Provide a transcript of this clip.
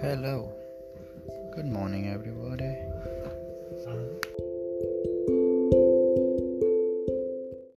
Hello, good morning, everybody.